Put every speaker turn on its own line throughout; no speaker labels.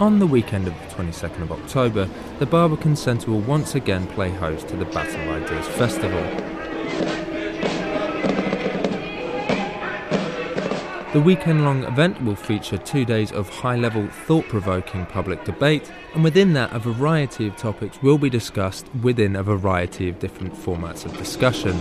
On the weekend of the 22nd of October, the Barbican Centre will once again play host to the Battle Ideas Festival. The weekend long event will feature two days of high level, thought provoking public debate, and within that, a variety of topics will be discussed within a variety of different formats of discussion.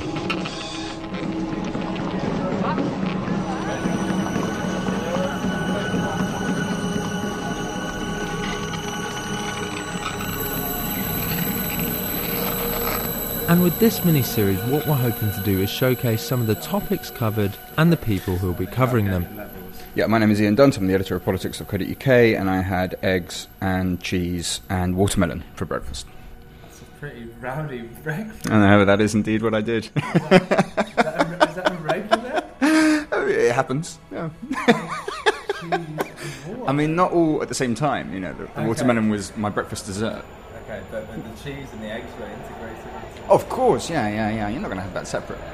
And with this mini series, what we're hoping to do is showcase some of the topics covered and the people who will be covering them.
Yeah, my name is Ian Dunt. I'm the editor of Politics.co.uk, and I had eggs and cheese and watermelon for breakfast.
That's a pretty rowdy breakfast.
I know, that is indeed what I did. is,
that a, is that a regular?
Oh, it happens, yeah. I mean, not all at the same time. You know, the, the okay. watermelon was my breakfast dessert.
Okay, but, but the cheese and the eggs were integrated.
Of course, yeah, yeah, yeah. You're not going to have that separate.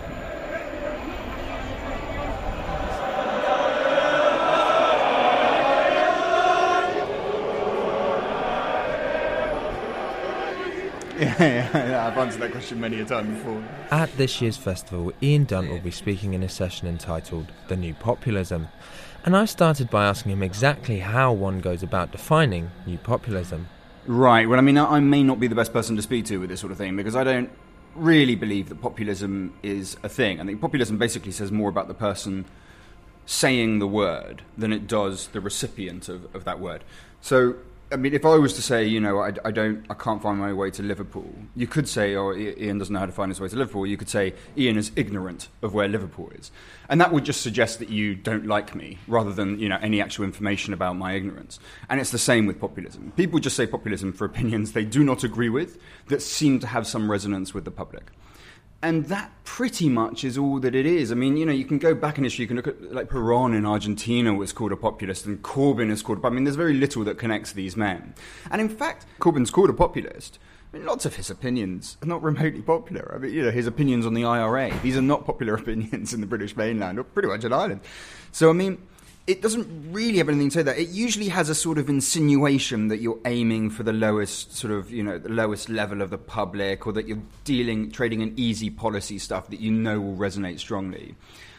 Yeah, yeah, yeah, I've answered that question many a time before.
At this year's festival, Ian Dunt will be speaking in a session entitled The New Populism. And I started by asking him exactly how one goes about defining new populism.
Right, well, I mean, I may not be the best person to speak to with this sort of thing because I don't really believe that populism is a thing. I think populism basically says more about the person saying the word than it does the recipient of, of that word. So I mean, if I was to say, you know, I, I, don't, I can't find my way to Liverpool, you could say, oh, Ian doesn't know how to find his way to Liverpool. You could say, Ian is ignorant of where Liverpool is, and that would just suggest that you don't like me, rather than you know any actual information about my ignorance. And it's the same with populism. People just say populism for opinions they do not agree with that seem to have some resonance with the public and that pretty much is all that it is. I mean, you know, you can go back in history. You can look at like Perón in Argentina was called a populist, and Corbyn is called. I mean, there's very little that connects these men. And in fact, Corbyn's called a populist. I mean, lots of his opinions are not remotely popular. I mean, you know, his opinions on the IRA. These are not popular opinions in the British mainland, or pretty much in Ireland. So, I mean it doesn't really have anything to say that. It usually has a sort of insinuation that you're aiming for the lowest sort of, you know, the lowest level of the public or that you're dealing, trading in easy policy stuff that you know will resonate strongly.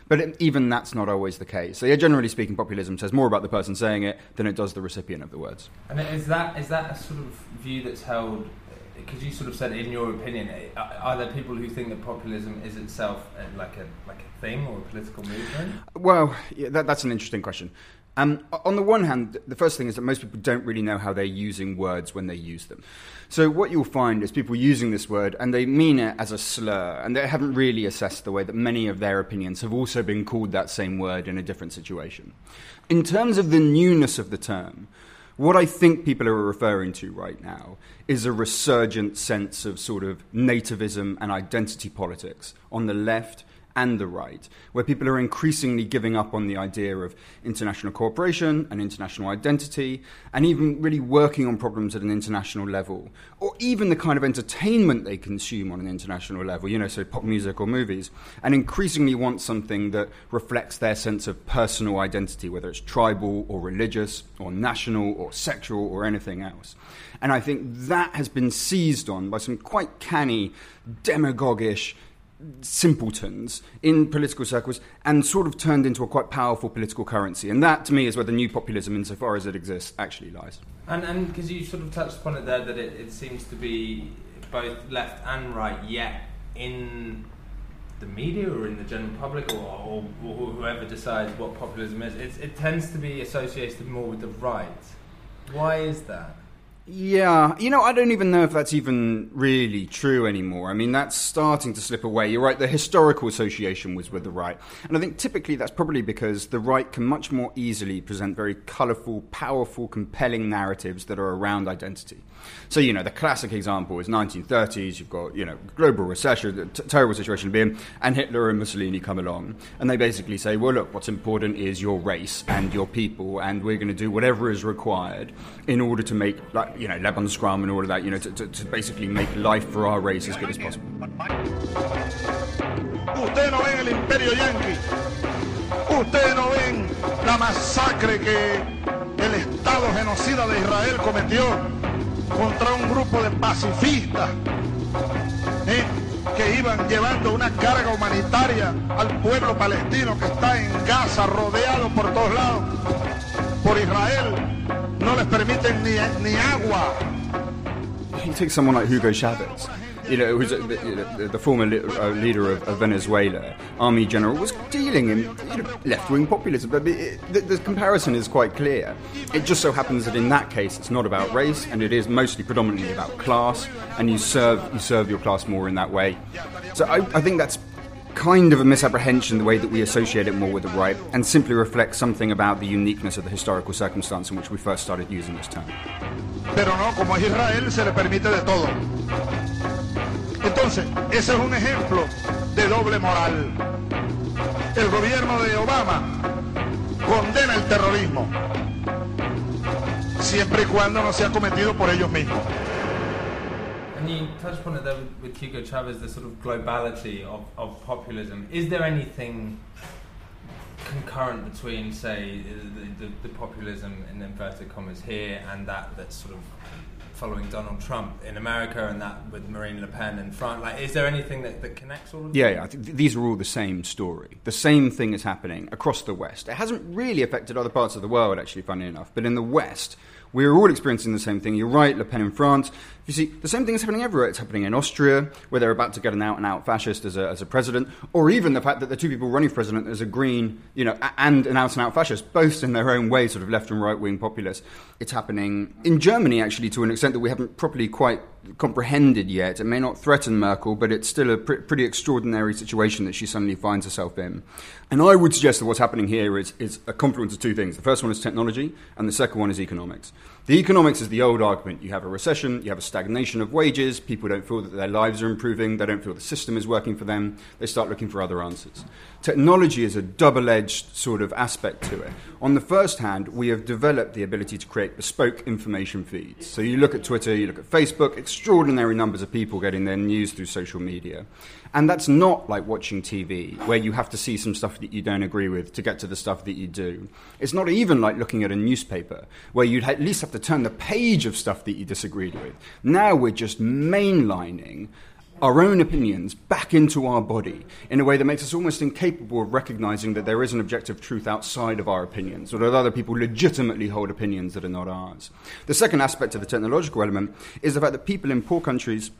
But it, even that's not always the case. So, yeah, generally speaking, populism says more about the person saying it than it does the recipient of the words.
And is that, is that a sort of view that's held because you sort of said, in your opinion, are there people who think that populism is itself uh, like a like a thing or a political movement?
Well, yeah, that, that's an interesting question. Um, on the one hand, the first thing is that most people don't really know how they're using words when they use them. So what you'll find is people using this word and they mean it as a slur, and they haven't really assessed the way that many of their opinions have also been called that same word in a different situation. In terms of the newness of the term, what I think people are referring to right now is a resurgent sense of sort of nativism and identity politics. On the left and the right, where people are increasingly giving up on the idea of international cooperation and international identity, and even really working on problems at an international level, or even the kind of entertainment they consume on an international level, you know, so pop music or movies, and increasingly want something that reflects their sense of personal identity, whether it's tribal or religious or national or sexual or anything else. And I think that has been seized on by some quite canny, demagogish, simpletons in political circles and sort of turned into a quite powerful political currency. And that, to me, is where the new populism, insofar as it exists, actually lies.
And because you sort of touched upon it there, that it, it seems to be both left and right, yet in the media or in the general public or, or, or whoever decides what populism is, it tends to be associated more with the right. Why is that?
Yeah, you know, I don't even know if that's even really true anymore. I mean, that's starting to slip away. You're right, the historical association was with the right. And I think typically that's probably because the right can much more easily present very colourful, powerful, compelling narratives that are around identity. So, you know, the classic example is 1930s, you've got, you know, global recession, t- terrible situation to be in, and Hitler and Mussolini come along. And they basically say, well, look, what's important is your race and your people, and we're going to do whatever is required in order to make, like, you know, Lebensraum and all of that, you know, to, to, to basically make life for our race as good as possible. Ustedes no ven el imperio yanqui. Ustedes no ven la masacre que el
Estado genocida de Israel cometió contra un grupo de pacifistas ¿eh? que iban llevando una carga humanitaria al pueblo palestino que está en Gaza, rodeado por todos lados por Israel. No les permiten ni, ni agua.
You take someone like Hugo Chavez. you know, who's the, the former uh, leader of, of, Venezuela, army general, was dealing in you know, left-wing populism. But it, the, the, comparison is quite clear. It just so happens that in that case, it's not about race, and it is mostly predominantly about class, and you serve you serve your class more in that way. So I, I think that's kind of a misapprehension the way that we associate it more with the right and simply reflects something about the uniqueness of the historical circumstance in which we first started using this term.
Pero no, como es Israel, se le permite de todo. Entonces, ese es un ejemplo de doble moral. El gobierno de Obama condena el terrorismo, siempre y cuando no sea cometido por ellos mismos.
You touched upon it there with, Hugo Chavez, the sort of globality of, of populism. Is there anything concurrent between, say, the, the, the populism in inverted commas here and that that's sort of following Donald Trump in America and that with Marine Le Pen in France? Like, is there anything that, that connects all of
Yeah, yeah. I think th- these are all the same story. The same thing is happening across the West. It hasn't really affected other parts of the world, actually, funny enough. But in the West, we're all experiencing the same thing. You're right, Le Pen in France. You see, the same thing is happening everywhere. It's happening in Austria, where they're about to get an out and out fascist as a, as a president, or even the fact that the two people running for president is a green, you know, and an out and out fascist, both in their own way, sort of left and right wing populists. It's happening in Germany, actually, to an extent that we haven't properly quite comprehended yet. It may not threaten Merkel, but it's still a pr- pretty extraordinary situation that she suddenly finds herself in. And I would suggest that what's happening here is, is a confluence of two things. The first one is technology, and the second one is economics. The economics is the old argument. You have a recession, you have a stagnation of wages, people don't feel that their lives are improving, they don't feel the system is working for them, they start looking for other answers. Technology is a double edged sort of aspect to it. On the first hand, we have developed the ability to create bespoke information feeds. So you look at Twitter, you look at Facebook, extraordinary numbers of people getting their news through social media. And that's not like watching TV, where you have to see some stuff that you don't agree with to get to the stuff that you do. It's not even like looking at a newspaper, where you'd at least have to turn the page of stuff that you disagreed with. Now we're just mainlining our own opinions back into our body in a way that makes us almost incapable of recognizing that there is an objective truth outside of our opinions, or that other people legitimately hold opinions that are not ours. The second aspect of the technological element is the fact that people in poor countries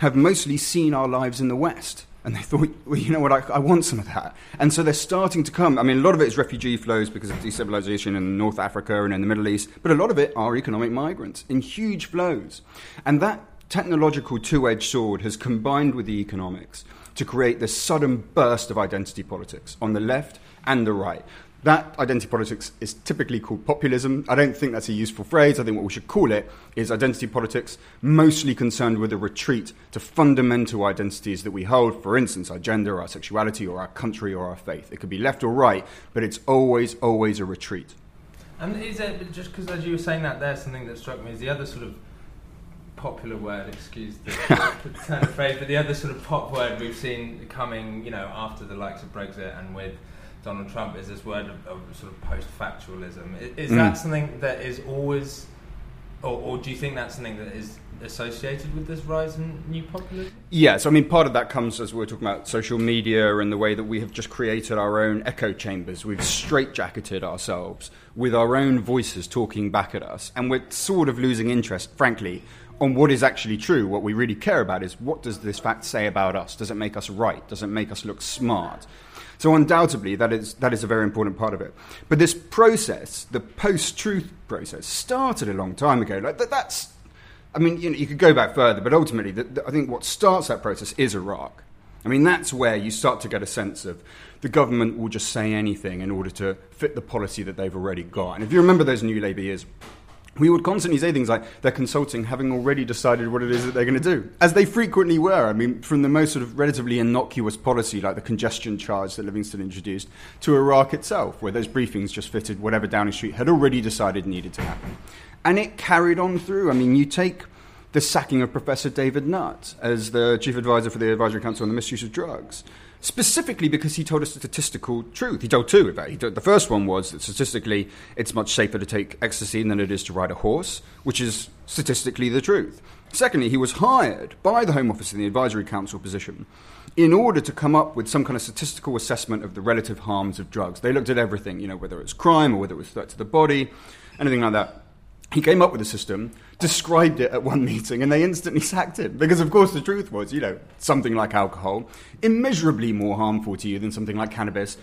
have mostly seen our lives in the West. And they thought, well, you know what, I, I, want some of that. And so they're starting to come. I mean, a lot of it is refugee flows because of destabilization in North Africa and in the Middle East, but a lot of it are economic migrants in huge flows. And that technological two edged sword has combined with the economics to create this sudden burst of identity politics on the left and the right. That identity politics is typically called populism. I don't think that's a useful phrase. I think what we should call it is identity politics, mostly concerned with a retreat to fundamental identities that we hold, for instance, our gender, our sexuality, or our country, or our faith. It could be left or right, but it's always, always a retreat.
And is it just because, as you were saying that, there's something that struck me is the other sort of popular word, excuse the, the turn of phrase, but the other sort of pop word we've seen coming, you know, after the likes of Brexit and with Donald Trump is this word of, of sort of post-factualism. Is, is mm. that something that is always, or, or, do you think that's something that is associated with this rise in new populism?
Yes, I mean part of that comes as we are talking about social media and the way that we have just created our own echo chambers. We've straitjacketed ourselves with our own voices talking back at us, and we're sort of losing interest, frankly, on what is actually true. What we really care about is what does this fact say about us? Does it make us right? Does it make us look smart? So undoubtedly, that is, that is a very important part of it. But this process, the post-truth process, started a long time ago. Like that, that's, I mean, you, know, you could go back further, but ultimately, the, the, I think what starts that process is Iraq. I mean, that's where you start to get a sense of the government will just say anything in order to fit the policy that they've already got. And if you remember those New Labour years, we would constantly say things like they're consulting, having already decided what it is that they're going to do, as they frequently were. I mean, from the most sort of relatively innocuous policy, like the congestion charge that Livingstone introduced, to Iraq itself, where those briefings just fitted whatever Downing Street had already decided needed to happen. And it carried on through. I mean, you take the sacking of Professor David Nutt as the chief advisor for the Advisory Council on the Misuse of Drugs. Specifically because he told a statistical truth. He told two, in fact. The first one was that statistically it's much safer to take ecstasy than it is to ride a horse, which is statistically the truth. Secondly, he was hired by the Home Office in the Advisory Council position in order to come up with some kind of statistical assessment of the relative harms of drugs. They looked at everything, you know, whether it was crime or whether it was threat to the body, anything like that. He came up with a system, described it at one meeting, and they instantly sacked him. Because, of course, the truth was, you know, something like alcohol, immeasurably more harmful to you than something like cannabis.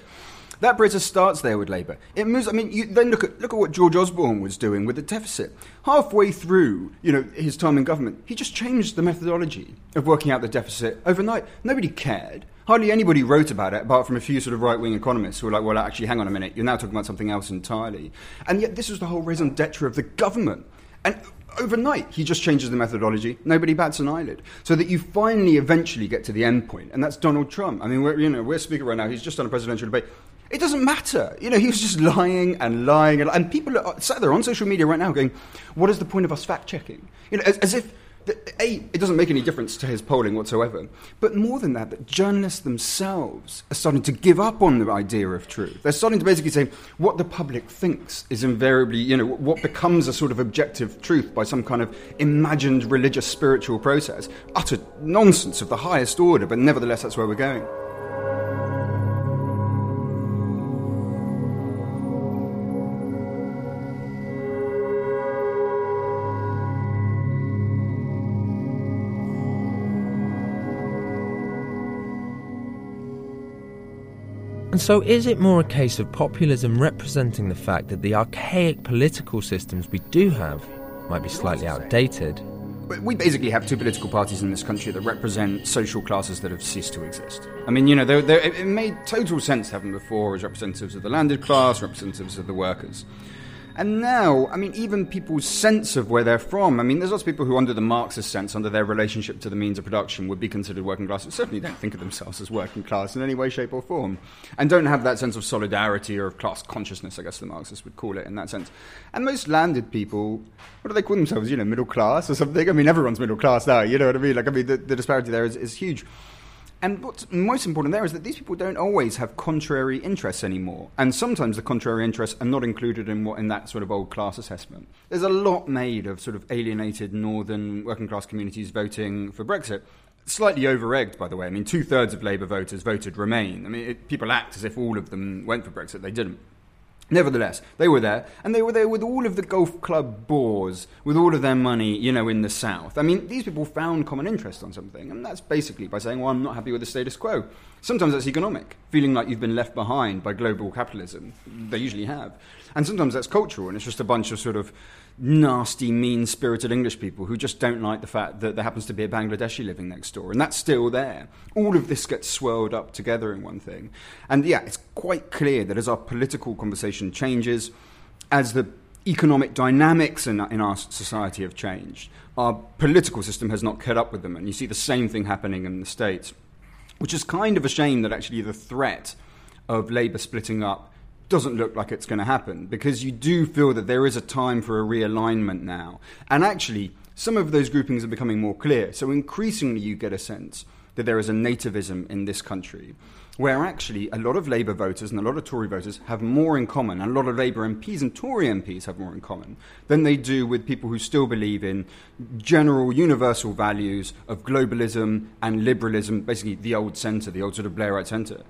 That British starts there with Labour. It moves. I mean, you, then look at look at what George Osborne was doing with the deficit. Halfway through, you know, his time in government, he just changed the methodology of working out the deficit overnight. Nobody cared. Hardly anybody wrote about it, apart from a few sort of right-wing economists who were like, "Well, actually, hang on a minute. You're now talking about something else entirely." And yet, this was the whole raison d'être of the government. And overnight he just changes the methodology nobody bats an eyelid so that you finally eventually get to the end point and that's donald trump i mean we're, you know, we're speaking right now he's just done a presidential debate it doesn't matter. You know, he was just lying and lying. And, and people are sat there on social media right now going, what is the point of us fact checking? You know, as, as if, A, it doesn't make any difference to his polling whatsoever. But more than that, that journalists themselves are starting to give up on the idea of truth. They're starting to basically say what the public thinks is invariably, you know, what becomes a sort of objective truth by some kind of imagined religious spiritual process. Utter nonsense of the highest order, but nevertheless, that's where we're going.
And so, is it more a case of populism representing the fact that the archaic political systems we do have might be slightly outdated?
We basically have two political parties in this country that represent social classes that have ceased to exist. I mean, you know, they're, they're, it made total sense to have them before as representatives of the landed class, representatives of the workers. And now, I mean, even people's sense of where they're from. I mean, there's lots of people who, under the Marxist sense, under their relationship to the means of production, would be considered working class, but certainly don't think of themselves as working class in any way, shape, or form. And don't have that sense of solidarity or of class consciousness, I guess the Marxists would call it in that sense. And most landed people, what do they call themselves? You know, middle class or something? I mean, everyone's middle class now, you know what I mean? Like, I mean, the, the disparity there is, is huge. And what's most important there is that these people don't always have contrary interests anymore. And sometimes the contrary interests are not included in what in that sort of old class assessment. There's a lot made of sort of alienated northern working class communities voting for Brexit. Slightly over egged, by the way. I mean, two thirds of Labour voters voted Remain. I mean, it, people act as if all of them went for Brexit. They didn't. Nevertheless, they were there, and they were there with all of the golf club bores, with all of their money, you know, in the south. I mean, these people found common interest on something, and that's basically by saying, well, I'm not happy with the status quo. Sometimes that's economic, feeling like you've been left behind by global capitalism. They usually have. And sometimes that's cultural, and it's just a bunch of sort of nasty, mean spirited English people who just don't like the fact that there happens to be a Bangladeshi living next door, and that's still there. All of this gets swirled up together in one thing. And yeah, it's quite clear that as our political conversation changes, as the economic dynamics in, in our society have changed, our political system has not kept up with them, and you see the same thing happening in the States, which is kind of a shame that actually the threat of Labour splitting up doesn't look like it's going to happen because you do feel that there is a time for a realignment now. And actually, some of those groupings are becoming more clear. So increasingly, you get a sense that there is a nativism in this country where actually a lot of Labour voters and a lot of Tory voters have more in common, and a lot of Labour MPs and Tory MPs have more in common than they do with people who still believe in general universal values of globalism and liberalism, basically the old centre, the old sort of Blairite centre.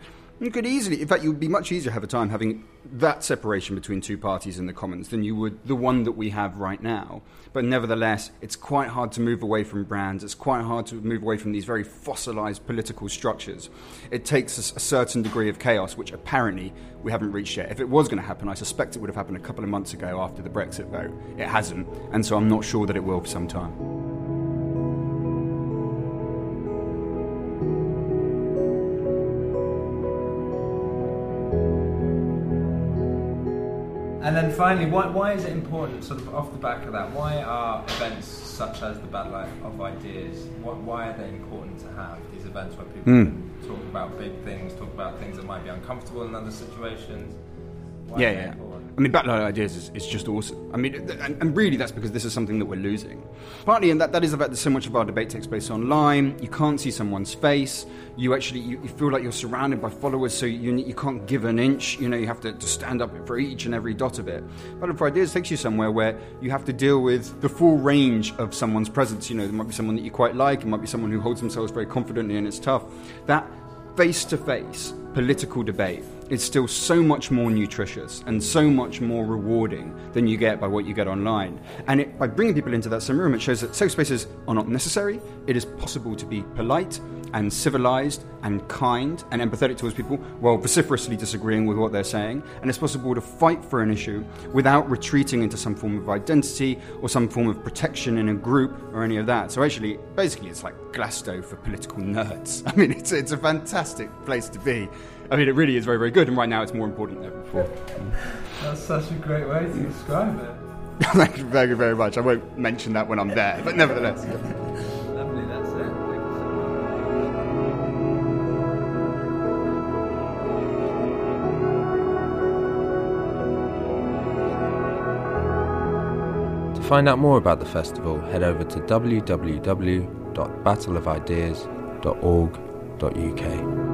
You could easily, in fact, you'd be much easier to have a time having that separation between two parties in the Commons than you would the one that we have right now. But nevertheless, it's quite hard to move away from brands. It's quite hard to move away from these very fossilized political structures. It takes a, a certain degree of chaos, which apparently we haven't reached yet. If it was going to happen, I suspect it would have happened a couple of months ago after the Brexit vote. It hasn't, and so I'm not sure that it will for some time.
And then finally, why, why is it important, sort of off the back of that, why are events such as the Battle of Ideas, what, why are they important to have, these events where people mm. talk about big things, talk about things that might be uncomfortable in other situations?
Why yeah, yeah. Important? I mean, of Ideas is, is just awesome. I mean, and, and, really that's because this is something that we're losing. Partly, and that, that is the fact that so much of our debate takes place online. You can't see someone's face. You actually you, you feel like you're surrounded by followers, so you, you can't give an inch. You know, you have to, to stand up for each and every dot of it. For Ideas takes you somewhere where you have to deal with the full range of someone's presence. You know, there might be someone that you quite like, it might be someone who holds themselves very confidently and it's tough. That face to face political debate is still so much more nutritious and so much more rewarding than you get by what you get online. And it, by bringing people into that same room, it shows that safe spaces are not necessary. It is possible to be polite and civilized and kind and empathetic towards people while vociferously disagreeing with what they're saying. And it's possible to fight for an issue without retreating into some form of identity or some form of protection in a group or any of that. So actually, basically, it's like Glasto for political nerds. I mean, it's, it's a fantastic place to be. I mean, it really is very, very good. And right now, it's more important than ever before.
That's such a great way to describe it.
Thank you very, very much. I won't mention that when I'm there, but nevertheless. Lovely, that's it.
So to find out more about the festival, head over to www.battleofideas.org.uk.